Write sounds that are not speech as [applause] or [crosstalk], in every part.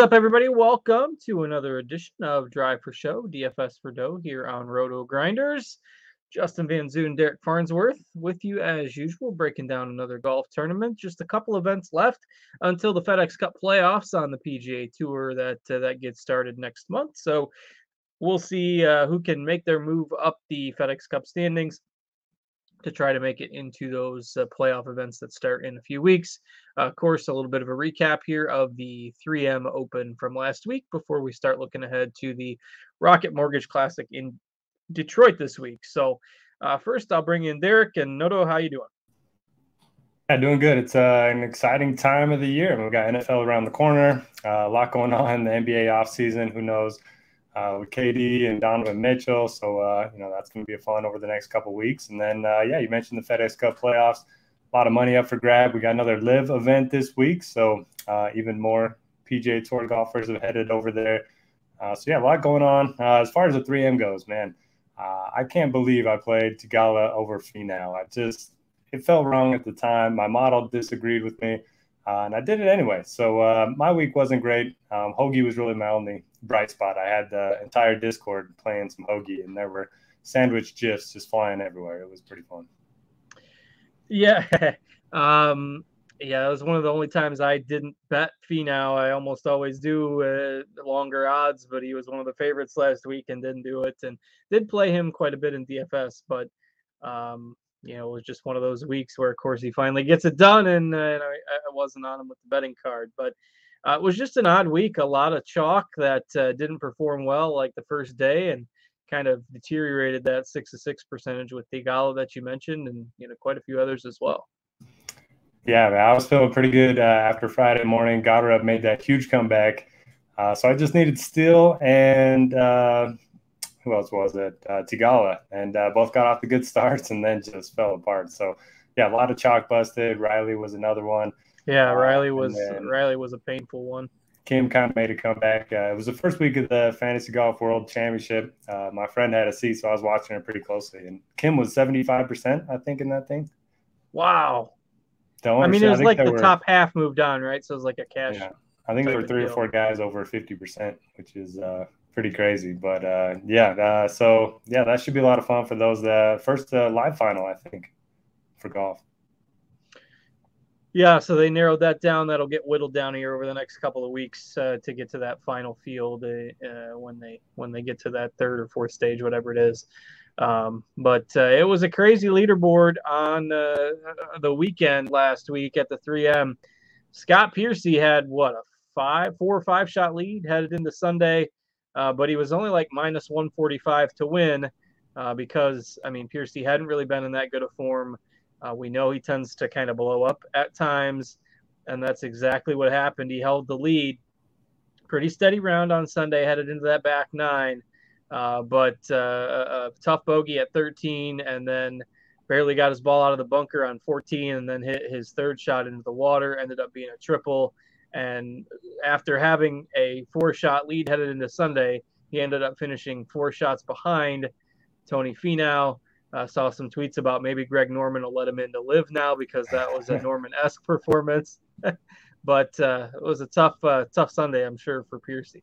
up, everybody? Welcome to another edition of Drive for Show, DFS for Dough here on Roto Grinders. Justin Van Zuiden, Derek Farnsworth with you as usual, breaking down another golf tournament. Just a couple events left until the FedEx Cup playoffs on the PGA Tour that uh, that gets started next month. So we'll see uh, who can make their move up the FedEx Cup standings to try to make it into those uh, playoff events that start in a few weeks. Uh, of course, a little bit of a recap here of the 3M Open from last week before we start looking ahead to the Rocket Mortgage Classic in Detroit this week. So, uh, first, I'll bring in Derek and Noto. How you doing? Yeah, doing good. It's uh, an exciting time of the year. We've got NFL around the corner, uh, a lot going on. In the NBA offseason, who knows? Uh, with KD and Donovan Mitchell. So, uh, you know, that's going to be a fun over the next couple weeks. And then, uh, yeah, you mentioned the FedEx Cup playoffs. A lot of money up for grab. We got another LIV event this week. So, uh, even more PGA Tour golfers have headed over there. Uh, so, yeah, a lot going on. Uh, as far as the 3M goes, man, I can't believe I played Theegala over Finau. I just, it felt wrong at the time. My model disagreed with me. Uh, and I did it anyway. So uh, my week wasn't great. Um, Hoagie was really my only bright spot. I had the entire Discord playing some Hoagie, and there were sandwich gifs just flying everywhere. It was pretty fun. Yeah, [laughs] um, yeah, it was one of the only times I didn't bet Finau. I almost always do uh, longer odds, but he was one of the favorites last week and didn't do it, and did play him quite a bit in DFS, but. Um, you know, it was just one of those weeks where, of course, he finally gets it done, and, uh, and I, I, wasn't on him with the betting card. But uh, it was just an odd week. A lot of chalk that uh, didn't perform well, like the first day, and kind of deteriorated that six to six percentage with Theegala that you mentioned, and you know, quite a few others as well. Yeah, I was feeling pretty good uh, after Friday morning. Goddard made that huge comeback. Uh, so I just needed Steele and uh, who else was it? Uh, Theegala, and uh, both got off the good [laughs] starts and then just fell apart. So yeah, a lot of chalk busted. Riley was another one. Yeah, uh, Riley was Riley was a painful one. Kim kind of made a comeback. Uh, it was the first week of the Fantasy Golf World Championship. Uh, my friend had a seat, so I was watching it pretty closely. And Kim was seventy five percent, I think, in that thing. Wow. Don't I mean, it was like the were, top half moved on, right? So it was like a cash. Yeah, I think there were three or four guys over fifty percent, which is uh, pretty crazy. But uh, yeah, uh, so yeah, that should be a lot of fun for those that first uh, live final, I think, for golf. Yeah, so they narrowed that down. That'll get whittled down here over the next couple of weeks uh, to get to that final field uh, uh, when they when they get to that third or fourth stage, whatever it is. Um, but uh, it was a crazy leaderboard on uh, the weekend last week at the 3M. Scott Piercy had what a five, four or five shot lead headed into Sunday uh, but he was only like minus 145 to win uh, because, I mean, Piercy hadn't really been in that good a form. Uh, we know he tends to kind of blow up at times, and that's exactly what happened. He held the lead. Pretty steady round on Sunday, headed into that back nine, uh, but uh, a tough bogey at 13, and then barely got his ball out of the bunker on 14, and then hit his third shot into the water. Ended up being a triple and after having a four shot lead headed into Sunday, he ended up finishing four shots behind Tony Finau. Uh, saw some tweets about maybe Greg Norman will let him into LIV now because that was a [laughs] Norman esque performance. [laughs] but uh, it was a tough, uh, tough Sunday, I'm sure, for Piercy.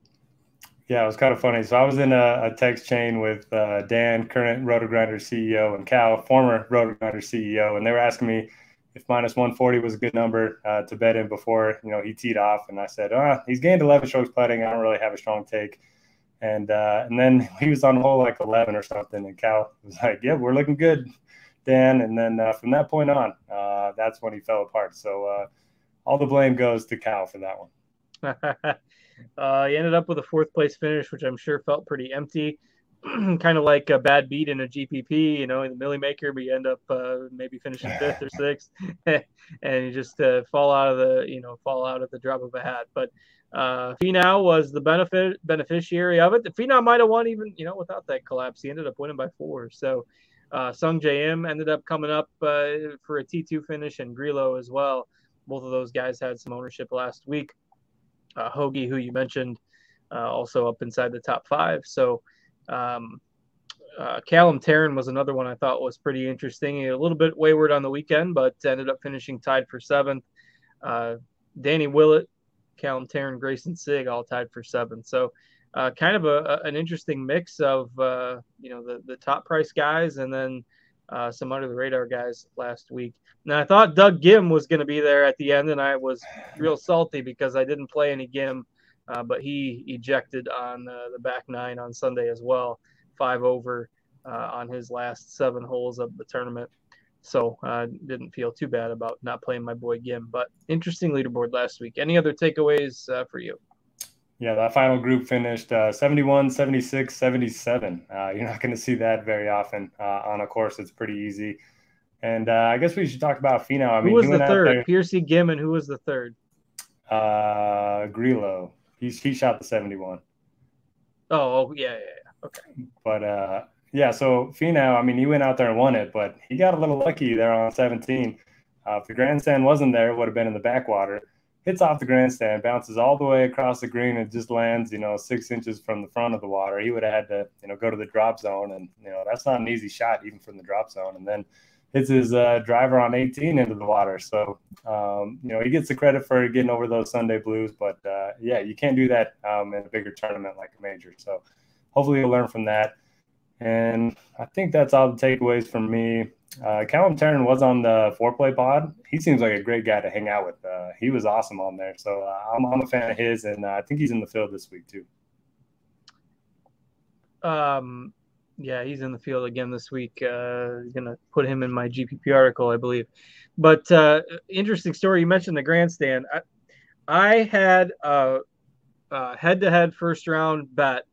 Yeah, it was kind of funny. So I was in a, a text chain with uh, Dan, current RotoGrinder CEO, and Cal, former RotoGrinder CEO, and they were asking me if minus 140 was a good number uh, to bet in before you know he teed off, and I said, oh, he's gained 11 strokes putting. I don't really have a strong take. And uh, and then [laughs] he was on hole like 11 or something, and Cal was like, "Yeah, we're looking good, Dan." And then uh, from that point on, uh, that's when he fell apart. So uh, all the blame goes to Cal for that one. [laughs] Uh, he ended up with a fourth place finish, which I'm sure felt pretty empty. [clears throat] kind of like a bad beat in a GPP, you know, in the Milly Maker, but you end up uh, maybe finishing fifth or sixth, [laughs] and you just uh, fall out of the, you know, fall out at the drop of a hat. But uh, Finau was the benefit beneficiary of it. The Finau might have won even, you know, without that collapse. He ended up winning by four. So uh, Sungjae Im ended up coming up uh, for a T2 finish, and Grillo as well. Both of those guys had some ownership last week. Uh, Hoagie, who you mentioned, uh, also up inside the top five. So um, uh, Callum Tarren was another one I thought was pretty interesting. A little bit wayward on the weekend, but ended up finishing tied for seventh. Uh, Danny Willett Callum Tarren, Greyson Sigg all tied for seven. So uh, kind of a, a, an interesting mix of uh, you know the the top price guys and then uh, some under the radar guys last week. Now I thought Doug Ghim was going to be there at the end, and I was real salty because I didn't play any Ghim, uh, but he ejected on uh, the back nine on Sunday as well, five over uh, on his last seven holes of the tournament. So uh, didn't feel too bad about not playing my boy Ghim. But interesting leaderboard last week. Any other takeaways uh, for you? Yeah, that final group finished uh, 71, 76, 77. Uh, you're not going to see that very often uh, on a course that's pretty easy. And uh, I guess we should talk about Finau. I mean, who was the third? There... Piercy Gimmon. Who was the third? Uh, Grillo. He, he shot the 71. Oh, oh yeah, yeah, yeah. Okay. But uh, yeah, so Finau, I mean, he went out there and won it, but he got a little lucky there on 17. Uh, if the grandstand wasn't there, it would have been in the backwater hits off the grandstand, bounces all the way across the green, and just lands, you know, six inches from the front of the water. He would have had to, you know, go to the drop zone, and you know that's not an easy shot even from the drop zone. And then hits his uh, driver on 18 into the water. So, um, you know, he gets the credit for getting over those Sunday blues, but uh, yeah, you can't do that um, in a bigger tournament like a major. So, hopefully, you'll learn from that. And I think that's all the takeaways from me. Uh, Callum Tarren was on the Fore Play pod. He seems like a great guy to hang out with. Uh, he was awesome on there. So uh, I'm, I'm, a fan of his, and uh, I think he's in the field this week too. Um, yeah, he's in the field again this week. Uh, gonna put him in my GPP article, I believe. But uh, interesting story. You mentioned the grandstand. I, I had a head-to-head first round bet.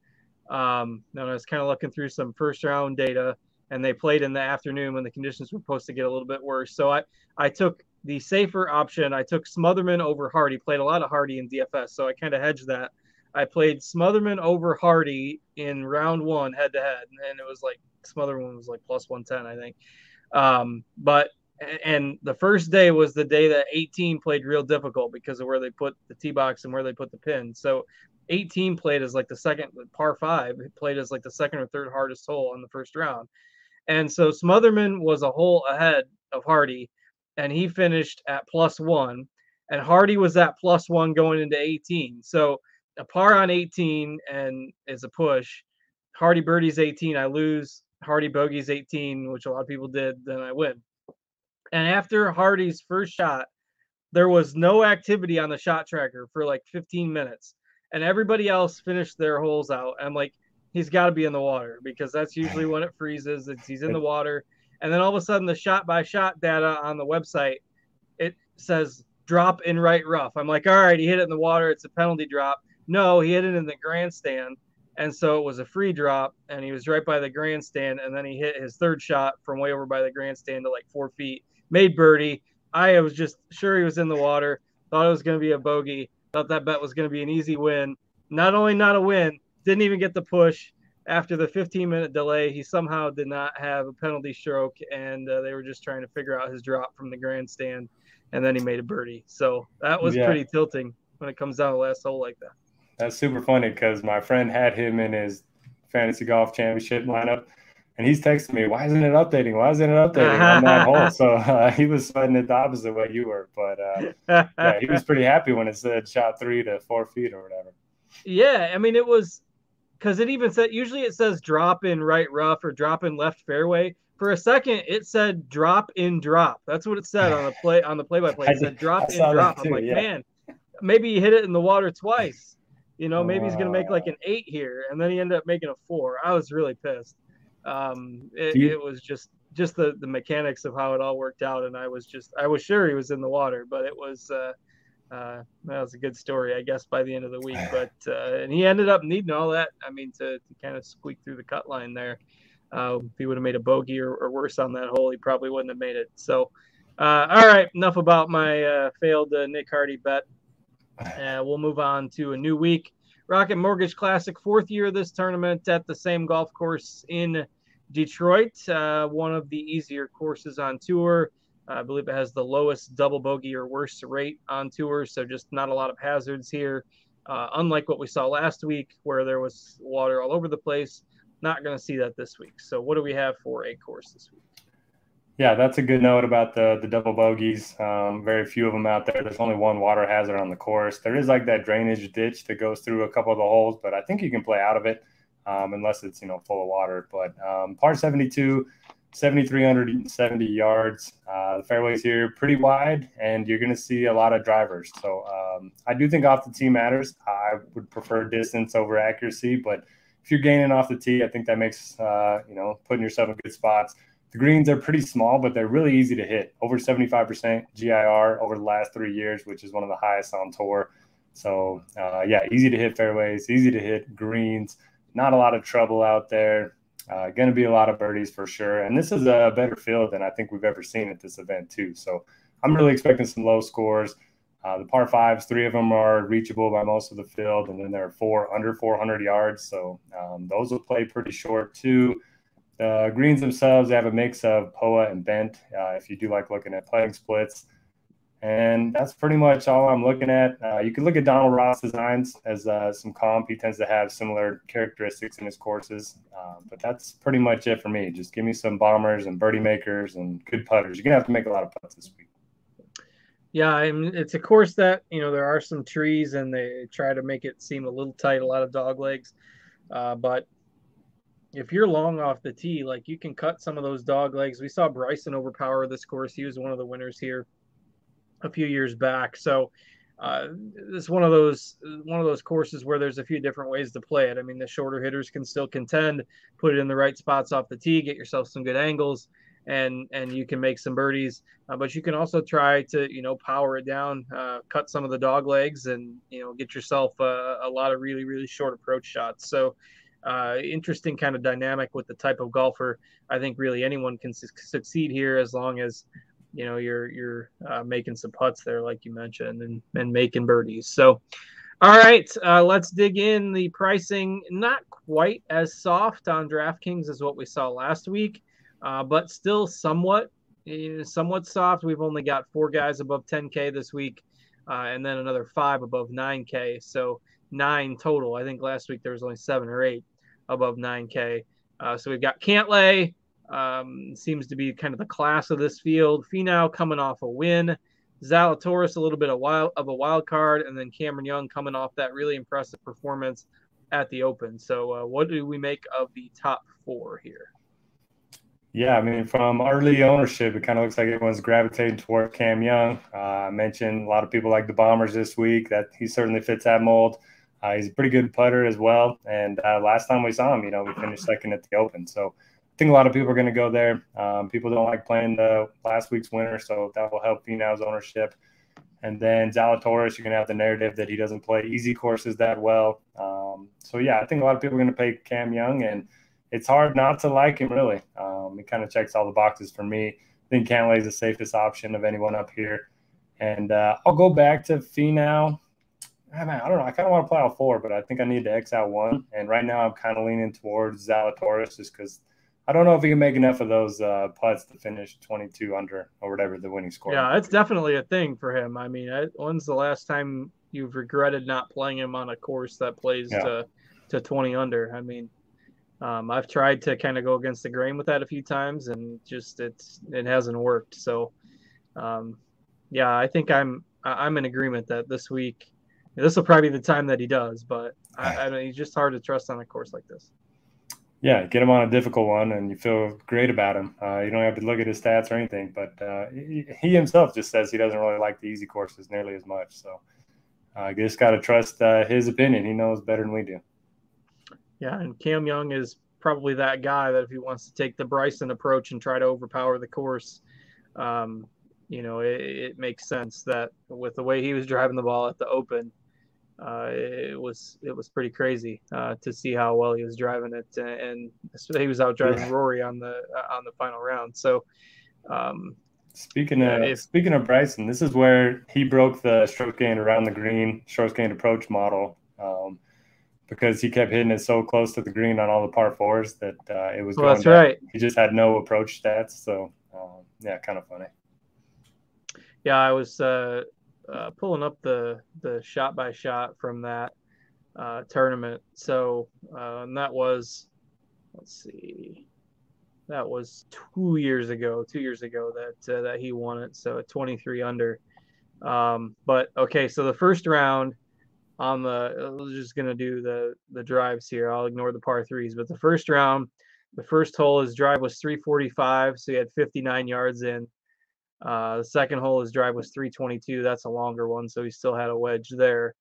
Um, and I was kind of looking through some first round data and they played in the afternoon when the conditions were supposed to get a little bit worse. So I, I took the safer option. I took Smotherman over Hardy. Played a lot of Hardy in DFS, so I kind of hedged that. I played Smotherman over Hardy in round one head to head, and it was like Smotherman was like plus 110, I think. Um, but and the first day was the day that 18 played real difficult because of where they put the tee box and where they put the pin. So 18 played as like the second par five, it played as like the second or third hardest hole in the first round. And so Smotherman was a hole ahead of Hardy, and he finished at plus one. And Hardy was at plus one going into 18. So a par on 18 and it's a push. Hardy birdies 18, I lose. Hardy bogeys 18, which a lot of people did, then I win. And after Hardy's first shot, there was no activity on the shot tracker for like 15 minutes. And everybody else finished their holes out. I'm like, he's got to be in the water because that's usually when it freezes. It's, he's in the water, and then all of a sudden the shot by shot data on the website it says drop in right rough. I'm like, all right, he hit it in the water. It's a penalty drop. No, he hit it in the grandstand, and so it was a free drop, and he was right by the grandstand, and then he hit his third shot from way over by the grandstand to like four feet, made birdie. I was just sure he was in the water. Thought it was going to be a bogey. Thought that bet was going to be an easy win. Not only not a win, didn't even get the push after the 15 minute delay. He somehow did not have a penalty stroke, and uh, they were just trying to figure out his drop from the grandstand, and then he made a birdie. So that was yeah. pretty tilting when it comes down to the last hole like that. That's super funny because my friend had him in his fantasy golf championship lineup. And he's texting me, why isn't it updating? Why isn't it updating on that [laughs] hole? So uh, he was sweating it the opposite way you were. But uh, yeah, he was pretty happy when it said shot three to four feet or whatever. Yeah, I mean, it was because it even said usually it says drop in right rough or drop in left fairway. For a second, it said drop in drop. That's what it said on the play on the play by play. It [laughs] said drop in drop. Too, I'm like, yeah. man, maybe he hit it in the water twice. You know, maybe he's gonna make like an eight here, and then he ended up making a four. I was really pissed. Um, it, you, it was just just the the mechanics of how it all worked out, and I was just I was sure he was in the water, but it was. Uh, uh, that was a good story, I guess, by the end of the week. [sighs] But uh, and he ended up needing all that. I mean, to, to kind of squeak through the cut line there. Uh, if he would have made a bogey or, or, worse on that hole, he probably wouldn't have made it. So, uh, all right, enough about my uh, failed uh, Nick Hardy bet. [laughs] we'll move on to a new week. Rocket Mortgage Classic, fourth year of this tournament at the same golf course in Detroit, one of the easier courses on tour. I believe it has the lowest double bogey or worse rate on tour, so just not a lot of hazards here. Uh, unlike what we saw last week, where there was water all over the place, not going to see that this week. So, what do we have for a course this week? Yeah, that's a good note about the the double bogeys. Um, very few of them out there. There's only one water hazard on the course. There is like that drainage ditch that goes through a couple of the holes, but I think you can play out of it um, unless it's you know full of water. But um, par 72, 7,370 yards. Uh, the fairways here pretty wide, and you're going to see a lot of drivers. So um, I do think off the tee matters. I would prefer distance over accuracy, but if you're gaining off the tee, I think that makes uh, you know putting yourself in good spots. The greens are pretty small, but they're really easy to hit. Over 75% GIR over the last three years, which is one of the highest on tour. So uh, yeah, easy to hit fairways, easy to hit greens. Not a lot of trouble out there. Uh, going to be a lot of birdies for sure. And this is a better field than I think we've ever seen at this event, too. So I'm really expecting some low scores. Uh, the par fives, three of them are reachable by most of the field, and then there are four under 400 yards. So um, those will play pretty short, too. The greens themselves they have a mix of POA and bent uh, if you do like looking at playing splits. And that's pretty much all I'm looking at. Uh, you can look at Donald Ross designs as uh, some comp. He tends to have similar characteristics in his courses. Uh, but that's pretty much it for me. Just give me some bombers and birdie makers and good putters. You're to have to make a lot of putts this week. Yeah, I mean, it's a course that, you know, there are some trees and they try to make it seem a little tight, a lot of dog legs. Uh, but if you're long off the tee, like you can cut some of those dog legs. We saw Bryson overpower this course. He was one of the winners here a few years back. So uh, it's one of those one of those courses where there's a few different ways to play it. I mean, the shorter hitters can still contend, put it in the right spots off the tee, get yourself some good angles, and and you can make some birdies. Uh, but you can also try to you know power it down, uh, cut some of the dog legs, and you know get yourself a, a lot of really really short approach shots. So. Uh, interesting kind of dynamic with the type of golfer. I think really anyone can su- succeed here as long as you know you're you're uh, making some putts there like you mentioned and and making birdies. So all right uh, let's dig in. The pricing not quite as soft on draftkings as what we saw last week uh, but still somewhat eh, somewhat soft. We've only got four guys above 10k this week uh, and then another five above 9k so nine total. I think last week there was only seven or eight above 9k uh, so we've got cantlay um, seems to be kind of the class of this field. Finau coming off a win. Zalatoris a little bit of wild of a wild card, and then Cameron Young coming off that really impressive performance at the Open. So, uh, what do we make of the top four here? Yeah, I mean, from early ownership, it kind of looks like everyone's gravitating toward Cam Young. Uh, I mentioned a lot of people like the Bombers this week. That he certainly fits that mold. Uh, he's a pretty good putter as well. And uh, last time we saw him, you know, we finished second at the Open. So I think a lot of people are going to go there. Um, people don't like playing the last week's winner, so that will help Finau's ownership. And then Zalatoris, you're going to have the narrative that he doesn't play easy courses that well. Um, so yeah, I think a lot of people are going to pay Cam Young, and it's hard not to like him. Really, um, he kind of checks all the boxes for me. I think Cantlay is the safest option of anyone up here, and uh, I'll go back to Finau. I don't know. I kind of want to play all four, but I think I need to X out one. And right now, I'm kind of leaning towards Zalatoris just because – I don't know if he can make enough of those uh, putts to finish 22 under or whatever the winning score. Yeah, it's definitely a thing for him. I mean, when's the last time you've regretted not playing him on a course that plays yeah. to, to 20 under? I mean, um, I've tried to kind of go against the grain with that a few times, and just it's it hasn't worked. So, um, yeah, I think I'm I'm in agreement that this week, this will probably be the time that he does. But I, I mean, he's just hard to trust on a course like this. Yeah, get him on a difficult one, and you feel great about him. Uh, you don't have to look at his stats or anything, but uh, he, he, himself just says he doesn't really like the easy courses nearly as much. So I uh, just got to trust uh, his opinion. He knows better than we do. Yeah, and Cam Young is probably that guy that if he wants to take the Bryson approach and try to overpower the course, um, you know, it, it makes sense that with the way he was driving the ball at the Open – uh, it was it was pretty crazy uh, to see how well he was driving it, and he was out driving yeah. Rory on the uh, on the final round. So, um, speaking of if, speaking of Bryson, this is where he broke the stroke gain around the green stroke gain approach model. Um, because he kept hitting it so close to the green on all the par fours that uh, it was. Well, that's down. right. He just had no approach stats, so um, yeah, kind of funny. Yeah, I was uh, uh, pulling up the the shot by shot from that uh, tournament. So uh, and that was let's see, that was two years ago. Two years ago that uh, that he won it. So at 23 under. Um, but okay, so the first round on the we're just gonna do the the drives here. I'll ignore the par threes, but the first round, the first hole his drive was 345, so he had 59 yards in. Uh, the second hole his drive was 322. That's a longer one, so he still had a wedge there.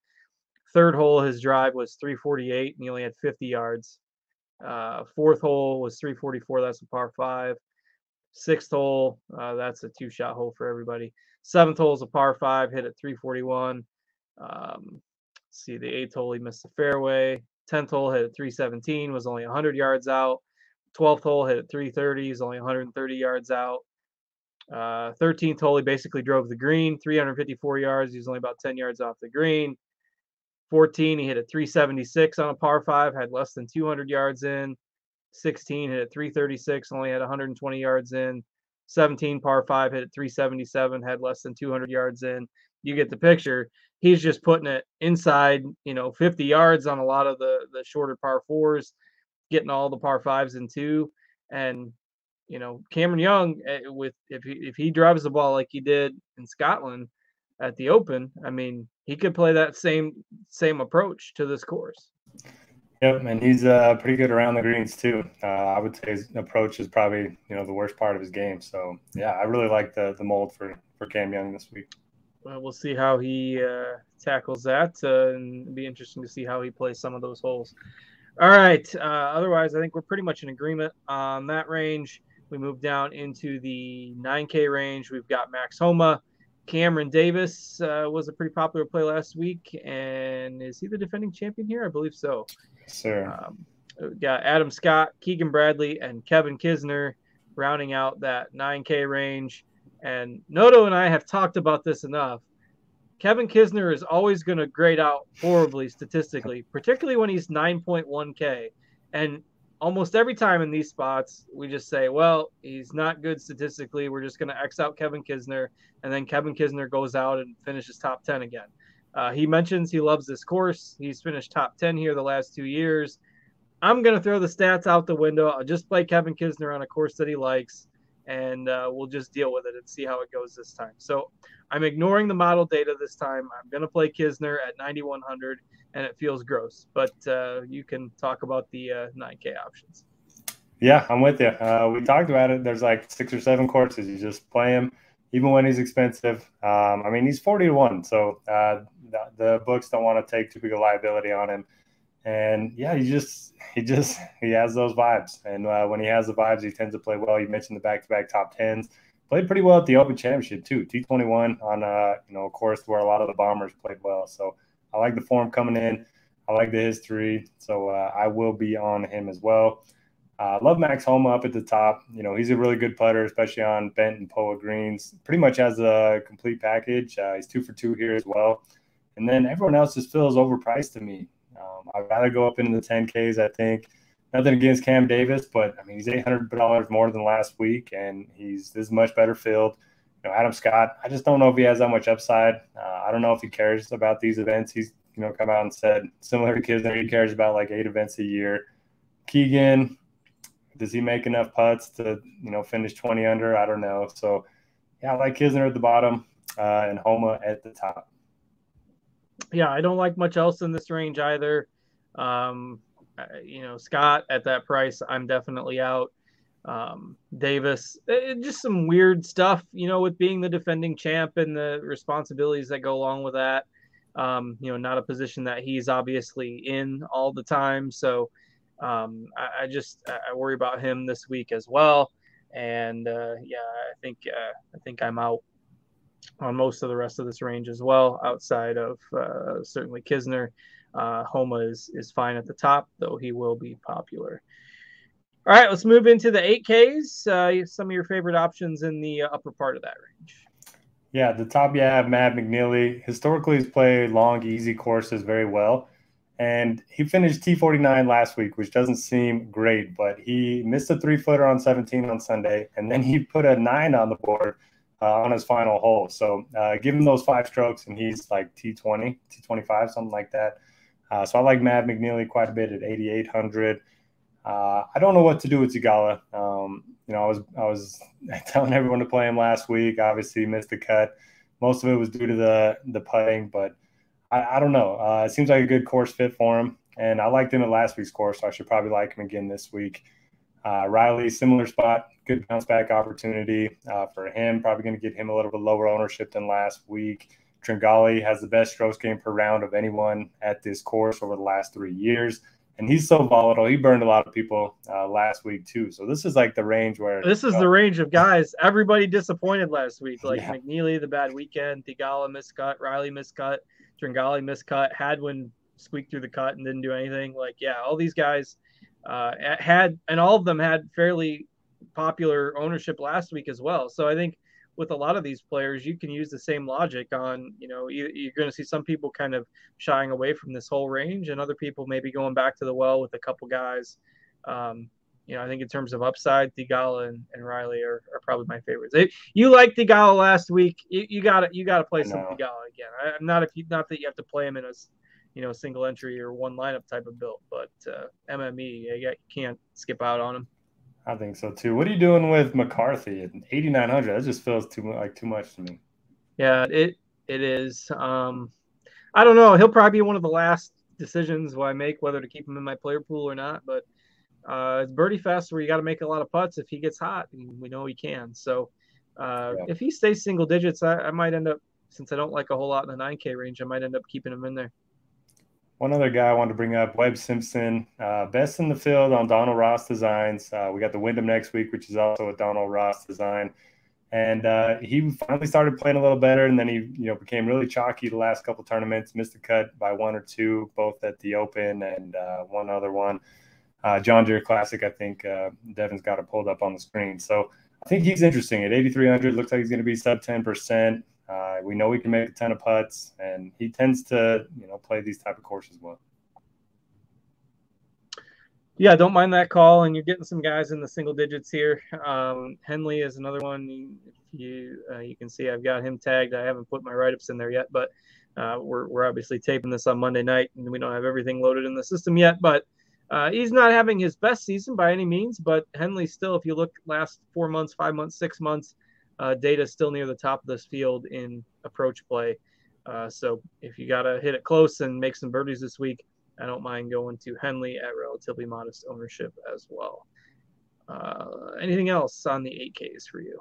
Third hole his drive was 348, and he only had 50 yards. Uh, fourth hole was 344. That's a par five. Sixth hole, uh, that's a two shot hole for everybody. Seventh hole is a par five, hit at 341. Um, see, the eighth hole, he missed the fairway. Tenth hole hit at 317, was only 100 yards out. Twelfth hole hit at 330, is only 130 yards out. Uh, 13th hole, he basically drove the green, 354 yards. He was only about 10 yards off the green. 14, he hit a 376 on a par five, had less than 200 yards in. 16 hit a 336, only had 120 yards in. 17 par five hit at 377, had less than 200 yards in. You get the picture. He's just putting it inside, you know, 50 yards on a lot of the the shorter par fours, getting all the par fives in two. And you know, Cameron Young eh, with if he if he drives the ball like he did in Scotland at the Open, I mean, he could play that same same approach to this course. Yep, and he's uh, pretty good around the greens too. Uh, I would say his approach is probably you know the worst part of his game. So yeah, I really like the the mold for for Cam Young this week. Well, we'll see how he uh, tackles that, uh, and it'll be interesting to see how he plays some of those holes. All right. Uh, otherwise, I think we're pretty much in agreement on that range. We move down into the 9K range. We've got Max Homa. Cameron Davis uh, was a pretty popular play last week, and is he the defending champion here? I believe so. Sir. Um, got Adam Scott, Keegan Bradley, and Kevin Kisner rounding out that 9K range. And Noto and I have talked about this enough. Kevin Kisner is always going to grade out horribly statistically, particularly when he's 9.1K. And almost every time in these spots, we just say, well, he's not good statistically. We're just going to X out Kevin Kisner. And then Kevin Kisner goes out and finishes top 10 again. Uh, he mentions he loves this course. He's finished top 10 here the last two years. I'm going to throw the stats out the window. I'll just play Kevin Kisner on a course that he likes, and uh, we'll just deal with it and see how it goes this time. So I'm ignoring the model data this time. I'm going to play Kisner at 9,100, and it feels gross. But uh, you can talk about the 9K uh, options. Yeah, I'm with you. Uh, we talked about it. There's like six or seven courses. You just play him even when he's expensive. Um, I mean, he's 40 to 1, so uh, the, the, books don't want to take too big a liability on him. And yeah, he just, he just, he has those vibes. And uh, when he has the vibes, he tends to play well. You mentioned the back to back top 10s. Played pretty well at the Open Championship, too. T21 on, uh, you know, a course where a lot of the Bombers played well. So I like the form coming in. I like the history. So uh, I will be on him as well. Uh, love Max Homa up at the top. You know, he's a really good putter, especially on bent and Poa greens. Pretty much has a complete package. Uh, he's two for two here as well. And then everyone else just feels overpriced to me. Um, I'd rather go up into the 10Ks, I think. Nothing against Cam Davis, but I mean, he's $800 more than last week, and he's this much better field. You know, Adam Scott, I just don't know if he has that much upside. Uh, I don't know if he cares about these events. He's, you know, come out and said, similar to Kisner, he cares about like eight events a year. Keegan, does he make enough putts to you know finish 20 under? I don't know. So yeah, I like Kisner at the bottom uh, and Homa at the top. Yeah, I don't like much else in this range either. Um, you know, Scott at that price, I'm definitely out. Um, Davis, it, just some weird stuff, you know, with being the defending champ and the responsibilities that go along with that. Um, you know, not a position that he's obviously in all the time. So, um, I, I, just I worry about him this week as well. And uh, yeah, I think uh, I think I'm out on most of the rest of this range as well, outside of uh, certainly Kisner. Uh, Homa is is fine at the top, though he will be popular. All right, let's move into the 8Ks. Uh, some of your favorite options in the upper part of that range. Yeah, at the top you have Mav McNealy. Historically, he's played long, easy courses very well. And he finished T49 last week, which doesn't seem great, but he missed a three footer on 17 on Sunday, and then he put a nine on the board uh, on his final hole. So uh, give him those five strokes, and he's like T20, T25, something like that. Uh, so I like Mav McNealy quite a bit at 8,800. Uh, I don't know what to do with Theegala. Um, you know, I was I was [laughs] telling everyone to play him last week. Obviously, he missed the cut. Most of it was due to the the putting, but I, I don't know. Uh, it seems like a good course fit for him, and I liked him at last week's course, so I should probably like him again this week. Uh, Riley, similar spot, good bounce back opportunity uh, for him. Probably going to get him a little bit lower ownership than last week. Tringali has the best strokes gained per round of anyone at this course over the last three years. And he's so volatile. He burned a lot of people uh, last week, too. So this is like the range where. This is the range of guys. Everybody disappointed last week. [laughs] Like yeah. McNealy, the bad weekend. Theegala miscut. Riley miscut. Tringali miscut. Hadwin squeaked through the cut and didn't do anything. Like, yeah, all these guys uh, had, and all of them had fairly popular ownership last week as well. So I think with a lot of these players, you can use the same logic on, you know, you, are going to see some people kind of shying away from this whole range and other people maybe going back to the well with a couple guys. Um, you know, I think in terms of upside, Theegala and, and Riley are, are probably my favorites. If you liked Theegala last week, you, got to you got to play some Theegala again. I, am not if you, not that you have to play him in a you know single entry or one lineup type of build, but uh, MME you can't skip out on him. I think so too. What are you doing with McCarthy at 8,900? That just feels too like too much to me. Yeah, it it is. Um, I don't know. He'll probably be one of the last decisions I make whether to keep him in my player pool or not. But uh, it's birdie fest where you got to make a lot of putts if he gets hot, and we know he can. So uh, yeah. if he stays single digits, I, I might end up since I don't like a whole lot in the 9K range, I might end up keeping him in there. One other guy I wanted to bring up, Webb Simpson, uh, best in the field on Donald Ross designs. Uh, we got the Wyndham next week, which is also a Donald Ross design. And uh, he finally started playing a little better, and then he, you know, became really chalky the last couple tournaments. Missed the cut by one or two, both at the Open and uh, one other one. Uh, John Deere Classic, I think uh, Devin's got it pulled up on the screen. So I think he's interesting at 8,300. Looks like he's going to be sub 10 percent. Uh, we know he can make a ton of putts, and he tends to, you know, play these type of courses well. Yeah, don't mind that call, and you're getting some guys in the single digits here. Um, Henley is another one. You uh, you can see I've got him tagged. I haven't put my write ups in there yet, but uh, we're we're obviously taping this on Monday night, and we don't have everything loaded in the system yet. But uh, he's not having his best season by any means, but Henley still, if you look last four months, five months, six months, uh, data still near the top of this field in approach play. Uh, so if you got to hit it close and make some birdies this week, I don't mind going to Henley at relatively modest ownership as well. Uh, anything else on the 8Ks for you?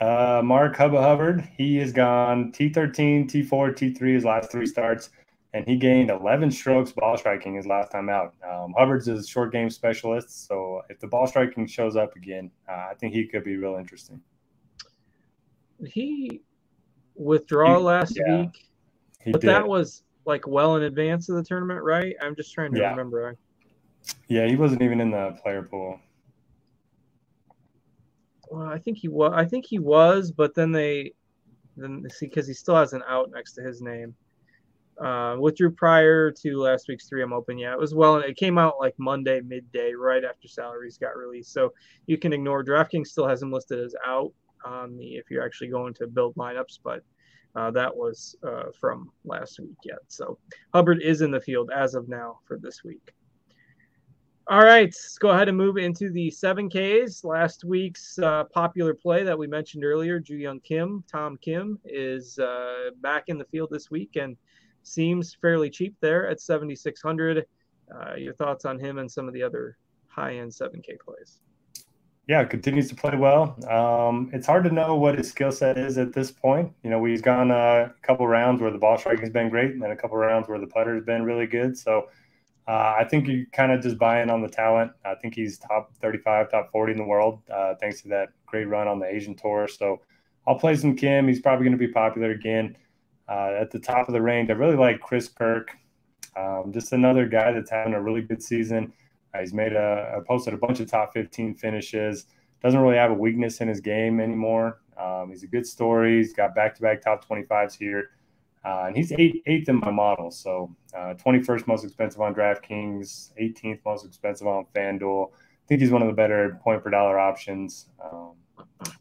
Uh, Mark Hubba Hubbard, he has gone T13, T4, T3 his last three starts, and he gained 11 strokes ball striking his last time out. Um, Hubbard's a short game specialist, so if the ball striking shows up again, uh, I think he could be real interesting he withdraw he, last yeah, week? but did. that was like well in advance of the tournament, right? I'm just trying to yeah. remember. Yeah, he wasn't even in the player pool. Well, I think he was. I think he was, but then they, then see, because he still has an out next to his name. Uh, withdrew prior to last week's 3M Open. Yeah, it was well. It came out like Monday midday, right after salaries got released. So you can ignore. DraftKings still has him listed as out, on the if you're actually going to build lineups, but uh, that was uh, from last week yet. So Hubbard is in the field as of now for this week. All right, let's go ahead and move into the 7Ks. Last week's uh, popular play that we mentioned earlier, Joohyung Kim, Tom Kim, is uh, back in the field this week and seems fairly cheap there at 7,600. Uh, your thoughts on him and some of the other high end 7K plays? Yeah, continues to play well. Um, it's hard to know what his skill set is at this point. You know, he's gone a couple rounds where the ball striking has been great, and then a couple rounds where the putter has been really good. So uh, I think you kind of just buy in on the talent. I think he's top 35, top 40 in the world, uh, thanks to that great run on the Asian Tour. So I'll play some Kim. He's probably going to be popular again. Uh, at the top of the range, I really like Chris Kirk. Um, just another guy that's having a really good season. Uh, he's made a, posted a bunch of top 15 finishes. Doesn't really have a weakness in his game anymore. Um, he's a good story. He's got back-to-back top 25s here, uh, and he's eight, eighth in my model. So uh, 21st most expensive on DraftKings, 18th most expensive on FanDuel. I think he's one of the better point per dollar options. Um,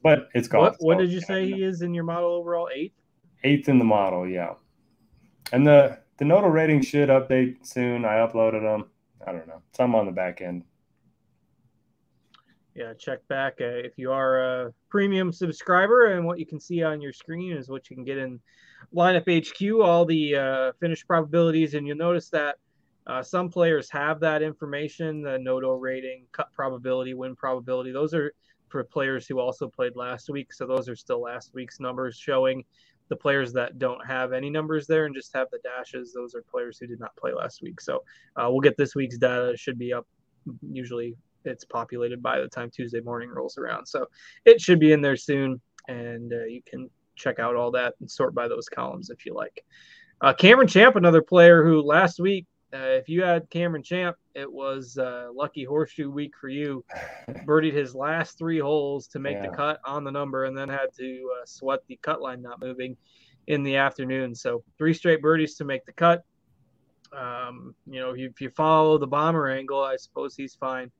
but it's golf. What, what did you say he is in your model overall? Eighth. Eighth in the model, yeah. And the the Noto rating should update soon. I uploaded them. I don't know. Some on the back end. yeah, check back uh, if you are a premium subscriber, and what you can see on your screen is what you can get in lineup HQ, all the uh, finish probabilities, and you'll notice that uh, some players have that information, the Noto rating, cut probability, win probability. Those are for players who also played last week, so those are still last week's numbers showing. The players that don't have any numbers there and just have the dashes, those are players who did not play last week. So uh, we'll get this week's data. Should be up usually it's populated by the time Tuesday morning rolls around. So it should be in there soon, and uh, you can check out all that and sort by those columns if you like. Uh, Cameron Champ, another player who last week, uh, if you had Cameron Champ, it was uh, lucky horseshoe week for you. [laughs] Birdied his last three holes to make yeah. the cut on the number, and then had to uh, sweat the cut line not moving in the afternoon. So three straight birdies to make the cut. Um, you know, if you follow the bomber angle, I suppose he's fine.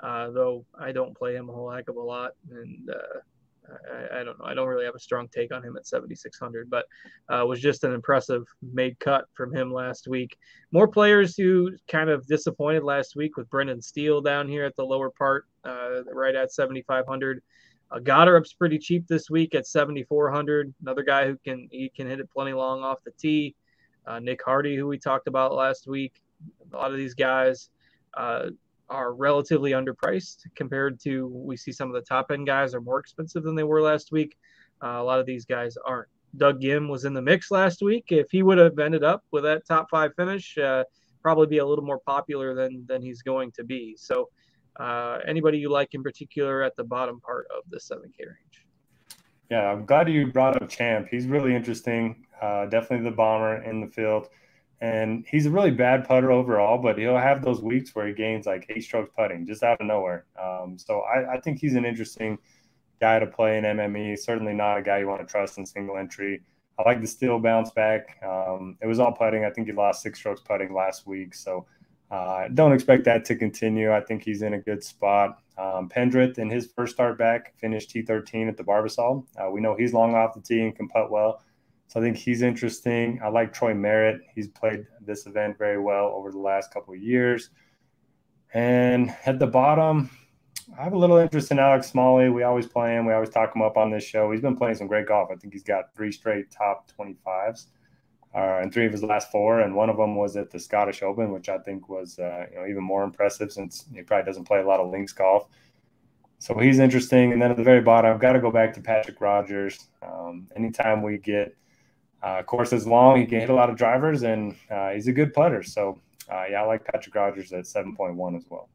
Uh, though I don't play him a whole heck of a lot, and uh, I, I, don't know. I don't really have a strong take on him at 7,600, but uh, was just an impressive made cut from him last week. More players who kind of disappointed last week with Brendan Steele down here at the lower part, uh, right at 7,500. Uh, Goddard's pretty cheap this week at 7,400. Another guy who can he can hit it plenty long off the tee. Uh, Nick Hardy, who we talked about last week. A lot of these guys. Uh, are relatively underpriced compared to we see some of the top end guys are more expensive than they were last week. Uh, a lot of these guys aren't. Doug Ghim was in the mix last week. If he would have ended up with that top five finish, uh, probably be a little more popular than than he's going to be. So, uh, anybody you like in particular at the bottom part of the 7K range? Yeah, I'm glad you brought up Champ. He's really interesting. Uh, definitely the bomber in the field. And he's a really bad putter overall, but he'll have those weeks where he gains like eight strokes putting just out of nowhere. Um, so I, I, think he's an interesting guy to play in MME. Certainly not a guy you want to trust in single entry. I like the Steele bounce back. Um, it was all putting. I think he lost six strokes putting last week. So uh, don't expect that to continue. I think he's in a good spot. Um, Pendrith, in his first start back, finished T13 at the Barbasol. Uh, we know he's long off the tee and can putt well. So I think he's interesting. I like Troy Merritt. He's played this event very well over the last couple of years. And at the bottom, I have a little interest in Alex Smalley. We always play him. We always talk him up on this show. He's been playing some great golf. I think he's got three straight top 25s uh, and three of his last four. And one of them was at the Scottish Open, which I think was uh, you know even more impressive since he probably doesn't play a lot of links golf. So he's interesting. And then at the very bottom, I've got to go back to Patrick Rodgers. Um, anytime we get – uh, course is long. He can hit a lot of drivers, and uh, he's a good putter. So, uh, yeah, I like Patrick Rodgers at 7.1 as well.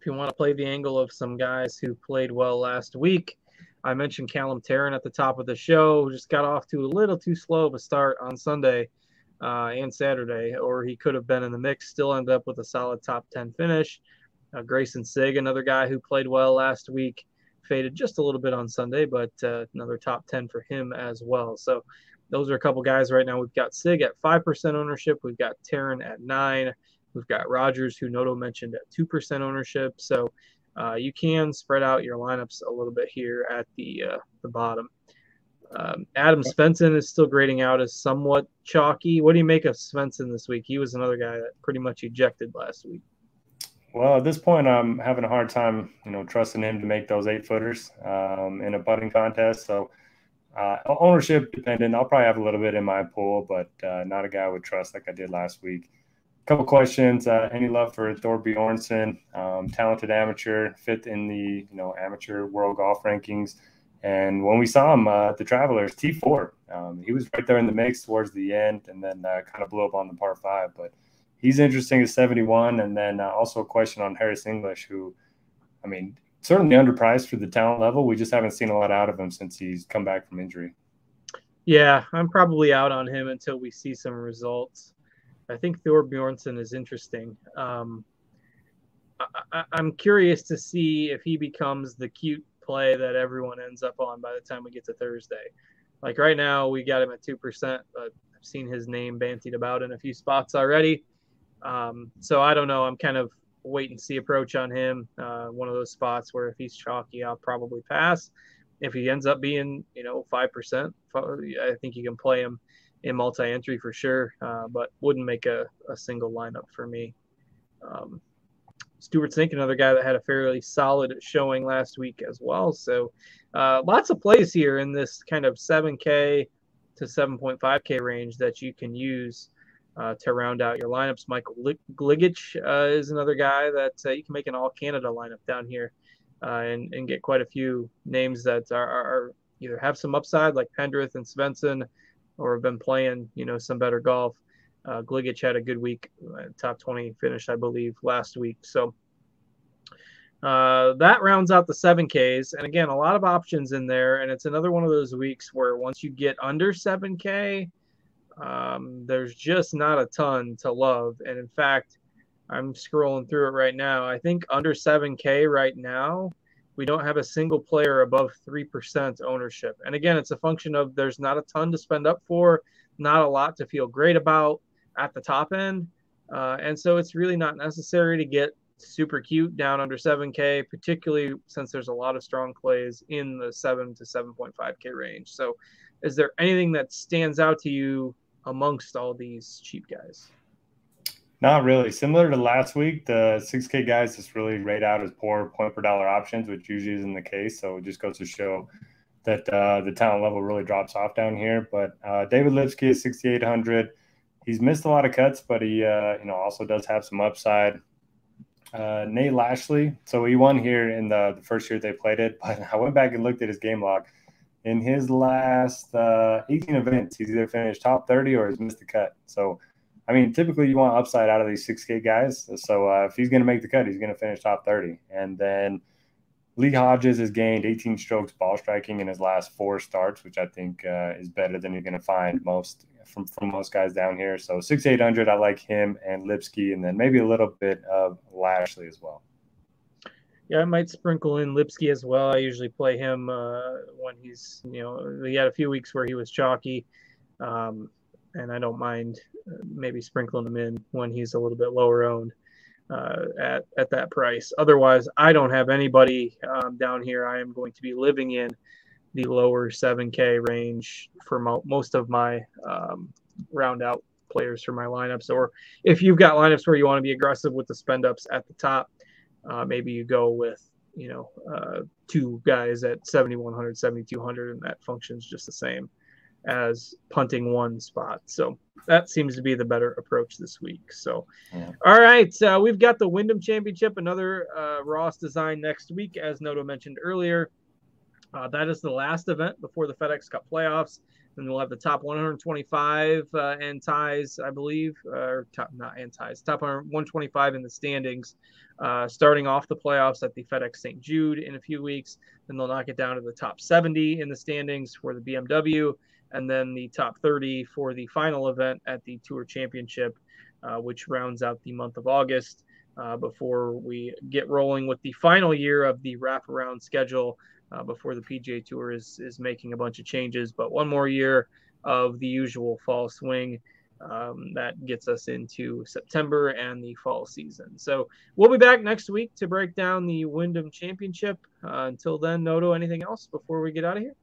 If you want to play the angle of some guys who played well last week, I mentioned Callum Tarren at the top of the show. Just got off to a little too slow of a start on Sunday uh, and Saturday, or he could have been in the mix. Still ended up with a solid top 10 finish. Uh, Greyson Sigg, another guy who played well last week faded just a little bit on Sunday, but uh, another top 10 for him as well. So those are a couple guys right now. We've got Sigg at 5% ownership. We've got Tarren at 9 We've got Rodgers, who Noto mentioned, at 2% ownership. So uh, you can spread out your lineups a little bit here at the, uh, the bottom. Um, Adam Svensson is still grading out as somewhat chalky. What do you make of Svensson this week? He was another guy that pretty much ejected last week. Well, at this point, I'm having a hard time, you know, trusting him to make those eight footers um, in a putting contest. So, uh, ownership dependent. I'll probably have a little bit in my pool, but uh, not a guy I would trust like I did last week. A couple questions. Uh, any love for Thor Bjornsson? Um, talented amateur, fifth in the you know amateur world golf rankings. And when we saw him uh, at the Travelers T4, um, he was right there in the mix towards the end, and then uh, kind of blew up on the par five, but he's interesting at 71. And then uh, also a question on Harris English, who, I mean, certainly underpriced for the talent level. We just haven't seen a lot out of him since he's come back from injury. Yeah, I'm probably out on him until we see some results. I think Thor Bjornsson is interesting. Um, I, am curious to see if he becomes the cute play that everyone ends up on by the time we get to Thursday. Like right now, we got him at 2%, but I've seen his name bantied about in a few spots already. Um, so I don't know. I'm kind of wait and see approach on him. Uh, one of those spots where if he's chalky, I'll probably pass. If he ends up being, you know, five percent, I think you can play him in multi-entry for sure, uh, but wouldn't make a, a single lineup for me. Um, Stewart Cink, another guy that had a fairly solid showing last week as well. So uh, lots of plays here in this kind of 7K to 7.5K range that you can use uh, to round out your lineups. Michael Gligic uh, is another guy that uh, you can make an all Canada lineup down here uh, and, and get quite a few names that are, are, either have some upside like Pendrith and Svensson or have been playing, you know, some better golf. Uh, Gligic had a good week, uh, top 20 finish, I believe, last week. So uh, that rounds out the 7Ks. And again, a lot of options in there. And it's another one of those weeks where once you get under 7K, um, there's just not a ton to love. And in fact, I'm scrolling through it right now. I think under 7K right now, we don't have a single player above 3% ownership. And again, it's a function of there's not a ton to spend up for, not a lot to feel great about at the top end. Uh, and so it's really not necessary to get super cute down under 7K, particularly since there's a lot of strong plays in the 7 to 7.5K range. So, is there anything that stands out to you amongst all these cheap guys? Not really. Similar to last week, the 6K guys just really rate out as poor point per dollar options, which usually isn't the case. So it just goes to show that uh, the talent level really drops off down here. But uh, David Lipsky is 6,800. He's missed a lot of cuts, but he uh, you know also does have some upside. Uh, Nate Lashley, so he won here in the, the first year they played it. [laughs] But I went back and looked at his game log in his last uh, 18 events, he's either finished top 30 or he's missed the cut. So, I mean, typically you want upside out of these 6K guys. So, uh, if he's going to make the cut, he's going to finish top 30. And then Lee Hodges has gained 18 strokes ball striking in his last four starts, which I think uh, is better than you're going to find most from, from most guys down here. So, 6 800, I like him and Lipsky, and then maybe a little bit of Lashley as well. Yeah, I might sprinkle in Lipsky as well. I usually play him uh, when he's, you know, he had a few weeks where he was chalky, um, and I don't mind uh, maybe sprinkling him in when he's a little bit lower owned uh, at at that price. Otherwise, I don't have anybody um, down here. I am going to be living in the lower 7K range for mo- most of my um, round out players for my lineups. Or if you've got lineups where you want to be aggressive with the spend ups at the top uh, maybe you go with you know uh, two guys at 7100 7200 and that functions just the same as punting one spot. So that seems to be the better approach this week. So yeah. all right uh, we've got the wyndham championship another uh, ross design next week as noto mentioned earlier. Uh, that is the last event before the fedex cup playoffs then we'll have the top 125 uh, and ties, I believe, uh, or top not ties, top 125 in the standings, uh, starting off the playoffs at the FedEx St. Jude in a few weeks. Then they'll knock it down to the top 70 in the standings for the BMW, and then the top 30 for the final event at the Tour Championship, uh, which rounds out the month of August. Uh, before we get rolling with the final year of the wraparound schedule uh, before the PGA Tour is is making a bunch of changes. But one more year of the usual fall swing. Um, that gets us into September and the fall season. So we'll be back next week to break down the Wyndham Championship. Uh, until then, Noto, anything else before we get out of here?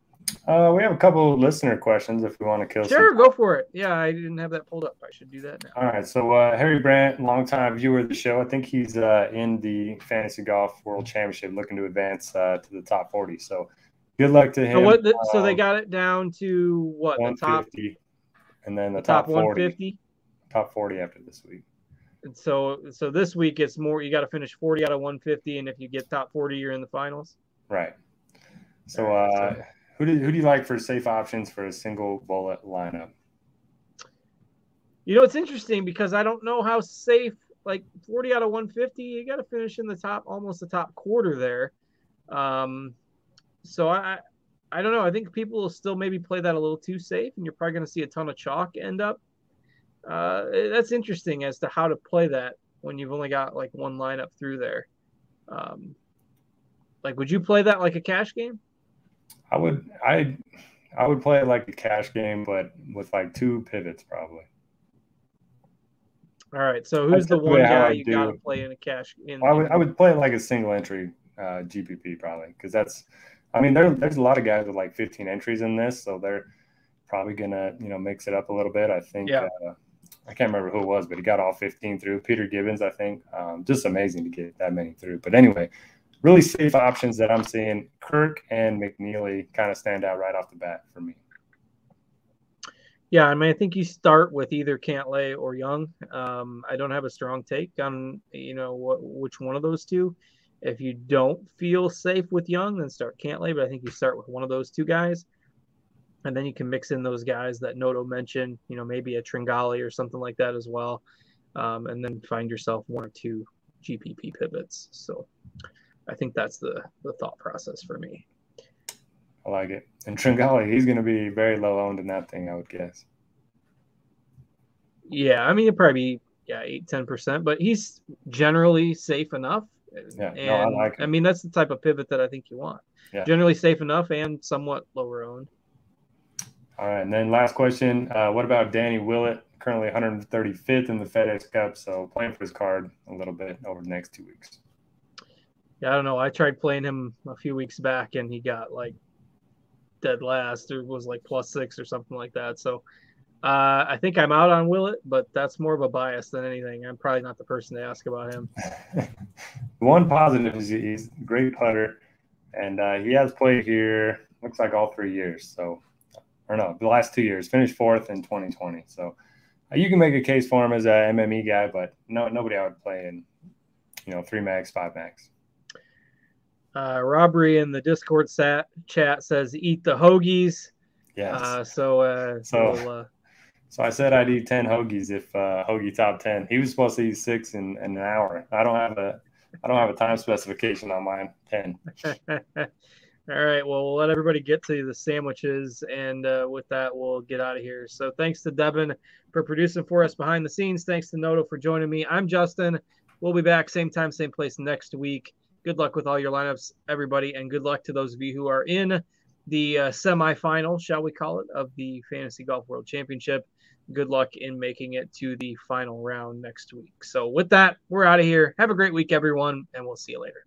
Uh, we have a couple listener questions if we want to kill. Sure, some. go for it. Yeah, I didn't have that pulled up. I should do that now. All right. So uh, Harry Brandt, longtime viewer of the show. I think he's uh, in the fantasy golf world championship, looking to advance uh, to the top forty. So good luck to him. So, what the, so they um, got it down to what the top, fifty, and then the, the top, top 150, top forty after this week. And so, so this week it's more. You got to finish forty out of one fifty, and if you get top forty, you're in the finals. Right. So. uh who do, who do you like for safe options for a single bullet lineup? You know, it's interesting because I don't know how safe, like 40 out of 150, you got to finish in the top, almost the top quarter there. Um, so I, I don't know. I think people will still maybe play that a little too safe, and you're probably going to see a ton of chalk end up. Uh, that's interesting as to how to play that when you've only got like one lineup through there. Um, like, would you play that like a cash game? I would I I would play like a cash game, but with like two pivots probably. All right. So who's the one guy you got to play in a cash? In I would I would play like a single entry uh, GPP probably because that's. I mean, there, there's a lot of guys with like 15 entries in this, so they're probably gonna you know mix it up a little bit. I think. Yeah. Uh, I can't remember who it was, but he got all 15 through. Peter Gibbons, I think. Um, just amazing to get that many through. But anyway, really safe options that I'm seeing. Kirk and McNealy kind of stand out right off the bat for me. Yeah, I mean, I think you start with either Cantlay or Young. Um, I don't have a strong take on you know what which one of those two. If you don't feel safe with Young, then start Cantlay. But I think you start with one of those two guys, and then you can mix in those guys that Noto mentioned. You know, maybe a Tringali or something like that as well, um, and then find yourself one or two GPP pivots. So, I think that's the the thought process for me. I like it. And Tringali, he's going to be very low owned in that thing, I would guess. Yeah, I mean, it'd probably be yeah eight ten percent, but he's generally safe enough. Yeah, and, no, I like. It. I mean, that's the type of pivot that I think you want. Yeah. Generally safe enough and somewhat lower owned. All right, and then last question: uh, What about Danny Willett? Currently 135th in the FedEx Cup, so playing for his card a little bit over the next two weeks. Yeah, I don't know. I tried playing him a few weeks back, and he got like dead last. It was like plus six or something like that. So uh, I think I'm out on Willett, but that's more of a bias than anything. I'm probably not the person to ask about him. [laughs] One positive is he's a great putter, and uh, he has played here. Looks like all three years. So, or no, the last two years. Finished fourth in 2020. So uh, you can make a case for him as a MME guy, but no, nobody I would play in, you know, three max, five max. Uh, Robbery in the Discord sat, chat says, "Eat the hoagies." Yes. Uh, so, uh, so, we'll, uh, so I said I'd eat ten hoagies if uh, hoagie top ten. He was supposed to eat six in, in an hour. I don't have a, I don't have a time specification on mine. Ten. [laughs] All right. Well, we'll let everybody get to the sandwiches, and uh, with that, we'll get out of here. So, thanks to Devin for producing for us behind the scenes. Thanks to Noto for joining me. I'm Justin. We'll be back same time, same place next week good luck with all your lineups, everybody, and good luck to those of you who are in the uh, semifinal, shall we call it, of the Fantasy Golf World Championship. Good luck in making it to the final round next week. So, with that, we're out of here. Have a great week, everyone, and we'll see you later.